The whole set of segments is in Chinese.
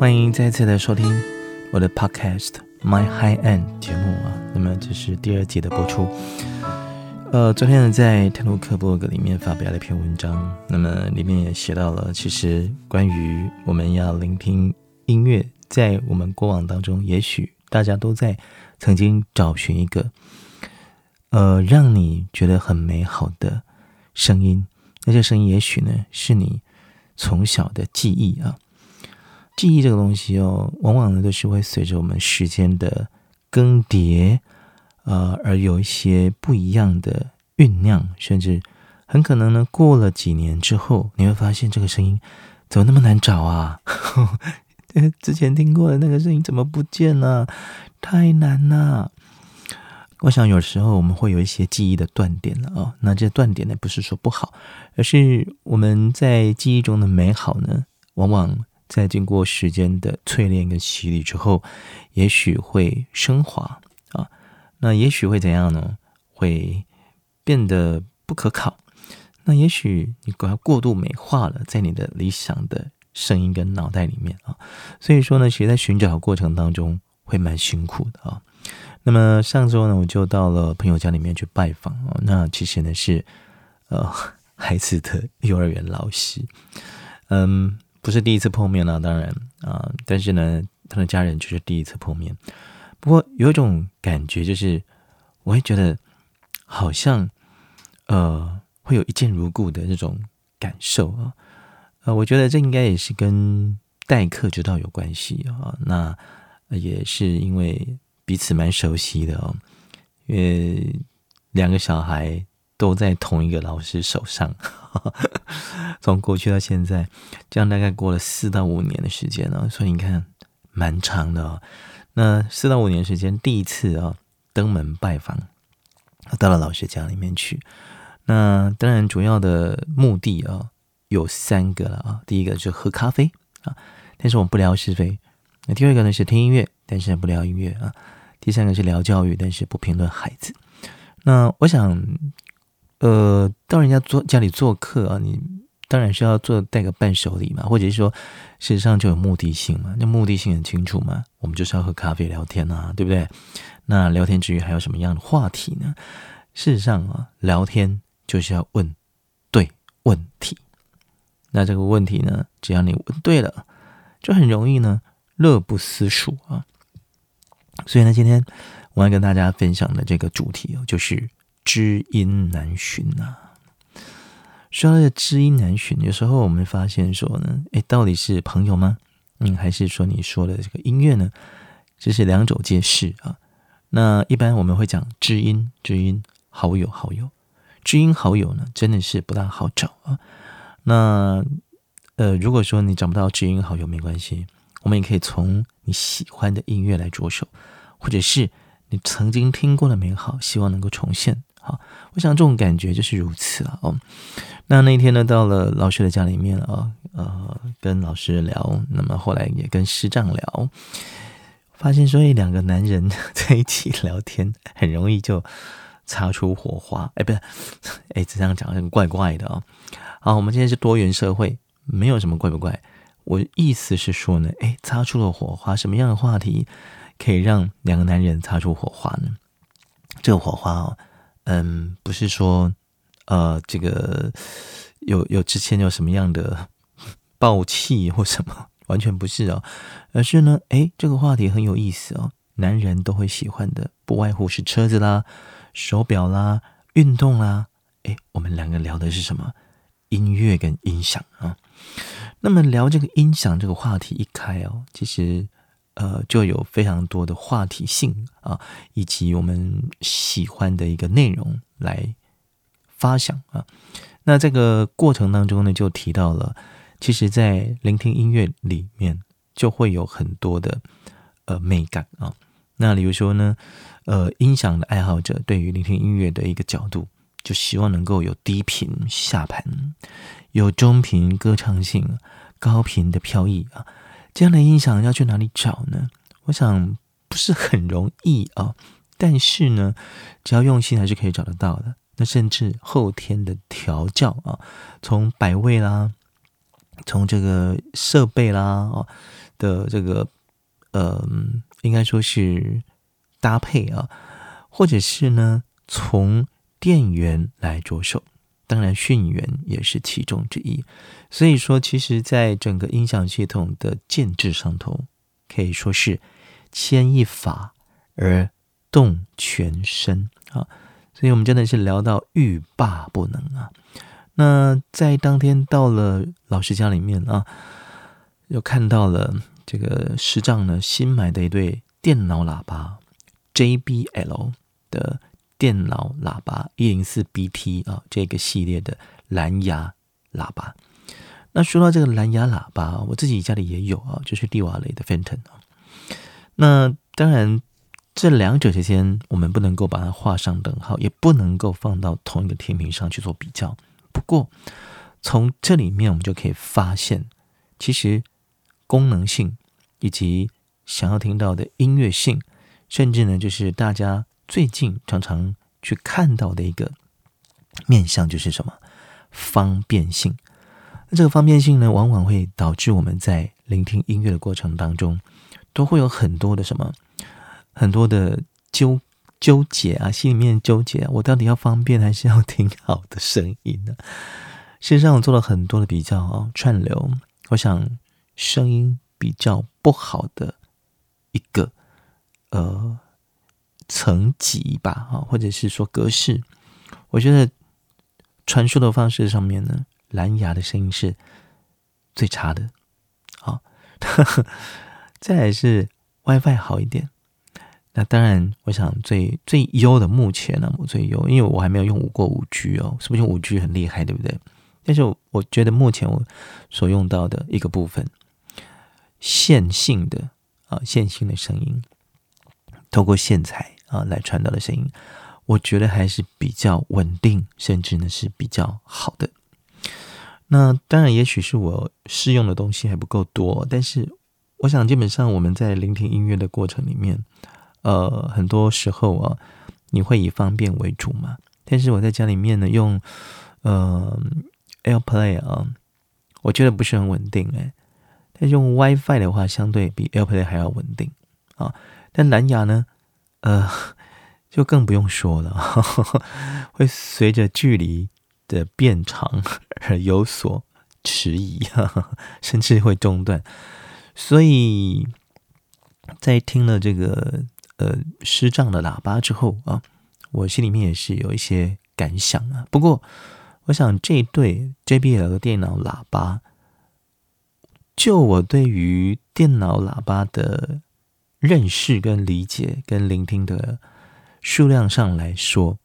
欢迎再次的收听我的 Podcast My High End 节目啊。那么这是第二季的播出。呃，昨天呢，在泰卢克博格里面发表了一篇文章，那么里面也写到了，其实关于我们要聆听音乐，在我们过往当中，也许大家都在曾经找寻一个，呃，让你觉得很美好的声音。那些声音，也许呢，是你从小的记忆啊。记忆这个东西哦，往往呢都是会随着我们时间的更迭，呃，而有一些不一样的酝酿，甚至很可能呢，过了几年之后，你会发现这个声音怎么那么难找啊？之前听过的那个声音怎么不见了？太难了。我想有时候我们会有一些记忆的断点了哦。那这断点呢，不是说不好，而是我们在记忆中的美好呢，往往。在经过时间的淬炼跟洗礼之后，也许会升华啊，那也许会怎样呢？会变得不可靠。那也许你过过度美化了，在你的理想的声音跟脑袋里面啊，所以说呢，其实在寻找过程当中会蛮辛苦的啊。那么上周呢，我就到了朋友家里面去拜访啊，那其实呢是呃孩子的幼儿园老师，嗯。不是第一次碰面了，当然啊，但是呢，他的家人就是第一次碰面。不过有一种感觉，就是我会觉得好像呃，会有一见如故的那种感受啊。呃，我觉得这应该也是跟待客之道有关系啊。那也是因为彼此蛮熟悉的哦，因为两个小孩。都在同一个老师手上，从过去到现在，这样大概过了四到五年的时间了，所以你看，蛮长的哦。那四到五年时间，第一次啊登门拜访，到了老师家里面去。那当然，主要的目的啊有三个了啊。第一个是喝咖啡啊，但是我们不聊是非。那第二个呢是听音乐，但是不聊音乐啊。第三个是聊教育，但是不评论孩子。那我想。呃，到人家做家里做客啊，你当然是要做带个伴手礼嘛，或者是说，事实上就有目的性嘛。那目的性很清楚嘛，我们就是要喝咖啡聊天啊，对不对？那聊天之余还有什么样的话题呢？事实上啊，聊天就是要问对问题。那这个问题呢，只要你问对了，就很容易呢，乐不思蜀啊。所以呢，今天我要跟大家分享的这个主题哦，就是。知音难寻呐，说到知音难寻，有时候我们发现说呢，哎，到底是朋友吗？嗯，还是说你说的这个音乐呢？这是两种皆是啊。那一般我们会讲知音，知音好友，好友，知音好友呢，真的是不大好找啊。那呃，如果说你找不到知音好友，没关系，我们也可以从你喜欢的音乐来着手，或者是你曾经听过的美好，希望能够重现。好，我想这种感觉就是如此了哦。那那天呢，到了老师的家里面啊，呃，跟老师聊，那么后来也跟师长聊，发现说，两个男人 在一起聊天，很容易就擦出火花。哎，不是，哎，这样讲很怪怪的哦。好，我们今天是多元社会，没有什么怪不怪。我意思是说呢，哎，擦出了火花，什么样的话题可以让两个男人擦出火花呢？这个火花哦。嗯，不是说，呃，这个有有之前有什么样的暴气或什么，完全不是哦，而是呢，哎，这个话题很有意思哦，男人都会喜欢的，不外乎是车子啦、手表啦、运动啦，哎，我们两个聊的是什么？音乐跟音响啊。那么聊这个音响这个话题一开哦，其实。呃，就有非常多的话题性啊，以及我们喜欢的一个内容来发想啊。那这个过程当中呢，就提到了，其实，在聆听音乐里面，就会有很多的呃美感啊。那比如说呢，呃，音响的爱好者对于聆听音乐的一个角度，就希望能够有低频下盘，有中频歌唱性，高频的飘逸啊。这样的音响要去哪里找呢？我想不是很容易啊。但是呢，只要用心还是可以找得到的。那甚至后天的调教啊，从摆位啦，从这个设备啦，哦，的这个呃，应该说是搭配啊，或者是呢，从电源来着手，当然讯源也是其中之一。所以说，其实在整个音响系统的建制上头，可以说是牵一发而动全身啊。所以我们真的是聊到欲罢不能啊。那在当天到了老师家里面啊，又看到了这个师丈呢新买的一对电脑喇叭，JBL 的电脑喇叭一零四 BT 啊，这个系列的蓝牙喇叭。那说到这个蓝牙喇叭，我自己家里也有啊，就是蒂瓦雷的 Fenton 啊。那当然，这两者之间我们不能够把它画上等号，也不能够放到同一个天平上去做比较。不过，从这里面我们就可以发现，其实功能性以及想要听到的音乐性，甚至呢，就是大家最近常常去看到的一个面向，就是什么方便性。那这个方便性呢，往往会导致我们在聆听音乐的过程当中，都会有很多的什么，很多的纠。纠结啊，心里面纠结，我到底要方便还是要听好的声音呢？事实上，我做了很多的比较啊，串流，我想声音比较不好的一个呃层级吧，啊，或者是说格式，我觉得传输的方式上面呢，蓝牙的声音是最差的，好，再来是 WiFi 好一点。那当然，我想最最优的目前呢，我最优，因为我还没有用过五 G 哦，是不是用五 G 很厉害，对不对？但是我觉得目前我所用到的一个部分，线性的啊，线性的声音，透过线材啊来传导的声音，我觉得还是比较稳定，甚至呢是比较好的。那当然，也许是我试用的东西还不够多，但是我想，基本上我们在聆听音乐的过程里面。呃，很多时候啊，你会以方便为主嘛。但是我在家里面呢，用呃 AirPlay 啊，我觉得不是很稳定哎。但用 WiFi 的话，相对比 AirPlay 还要稳定啊。但蓝牙呢，呃，就更不用说了，会随着距离的变长而有所迟疑，甚至会中断。所以在听了这个。呃，失障的喇叭之后啊，我心里面也是有一些感想啊。不过，我想这对 JBL 的电脑喇叭，就我对于电脑喇叭的认识跟理解跟聆听的数量上来说，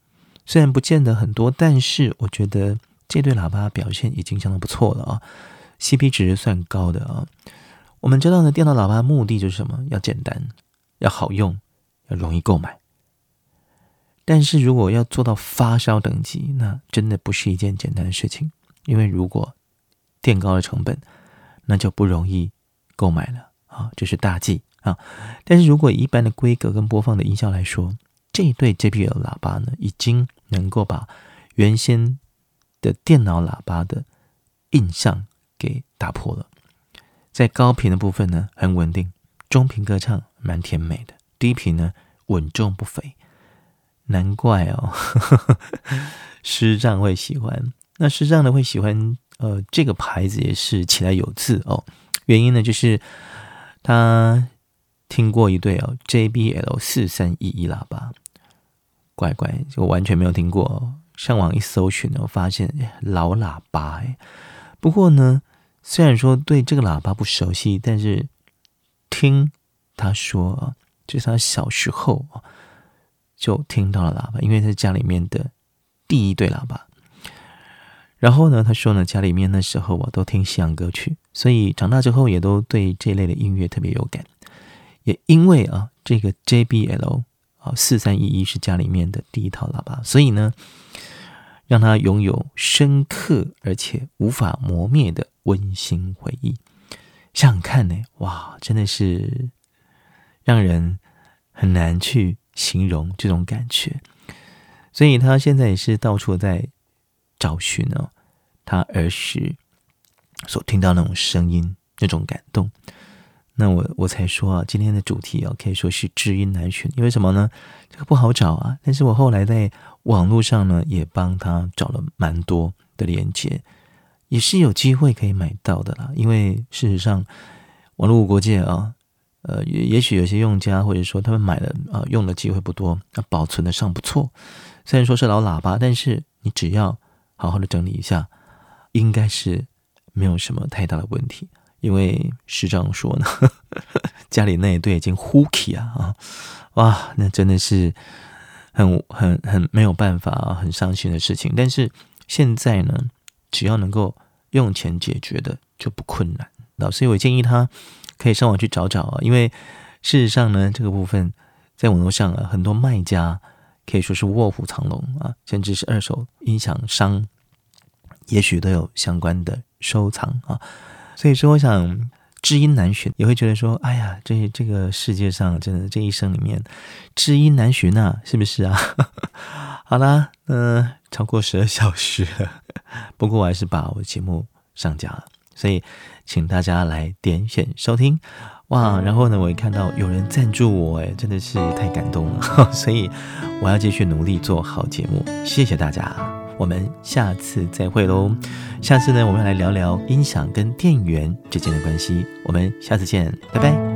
虽然不见得很多，但是我觉得这对喇叭表现已经相当不错了啊，CP 值算高的啊。我们知道呢，电脑喇叭目的就是什么？要简单，要好用。要容易购买，但是如果要做到发烧等级，那真的不是一件简单的事情。因为如果垫高了成本，那就不容易购买了啊，这是大忌啊。但是如果一般的规格跟播放的音效来说，这对 JBL 喇叭呢，已经能够把原先的电脑喇叭的印象给打破了。在高频的部分呢，很稳定；中频歌唱蛮甜美的。低频呢稳重不菲，难怪哦，师丈会喜欢。那师丈呢会喜欢呃这个牌子也是起来有字哦。原因呢就是他听过一对哦 JBL 四三一一喇叭，乖乖就完全没有听过。哦上网一搜寻呢，发现老喇叭哎。不过呢，虽然说对这个喇叭不熟悉，但是听他说。就是他小时候，就听到了喇叭，因为是家里面的第一对喇叭。然后呢，他说呢，家里面那时候啊都听西洋歌曲，所以长大之后也都对这类的音乐特别有感。也因为啊，这个 JBL 啊四三一一是家里面的第一套喇叭，所以呢，让他拥有深刻而且无法磨灭的温馨回忆。想想看呢，哇，真的是。让人很难去形容这种感觉，所以他现在也是到处在找寻哦，他儿时所听到那种声音，那种感动。那我我才说啊，今天的主题啊，可以说是知音难寻，因为什么呢？这个不好找啊。但是我后来在网络上呢，也帮他找了蛮多的链接，也是有机会可以买到的啦。因为事实上，网络无国界啊，呃，也也许有些用家或者说他们买了啊，用的机会不多，那保存的尚不错。虽然说是老喇叭，但是你只要好好的整理一下，应该是没有什么太大的问题。因为师长说呢，家里那一对已经呼气啊啊，哇，那真的是很很很没有办法啊，很伤心的事情。但是现在呢，只要能够用钱解决的就不困难。老师，我建议他可以上网去找找啊，因为事实上呢，这个部分在网络上啊，很多卖家可以说是卧虎藏龙啊，甚至是二手音响商，也许都有相关的收藏啊。所以说，我想知音难寻，也会觉得说，哎呀，这这个世界上真的这一生里面知音难寻呐，是不是啊？好啦，嗯，超过十二小时了，不过我还是把我的节目上架了，所以请大家来点选收听哇！然后呢，我也看到有人赞助我，哎，真的是太感动了，所以我要继续努力做好节目，谢谢大家。我们下次再会喽！下次呢，我们来聊聊音响跟电源之间的关系。我们下次见，拜拜。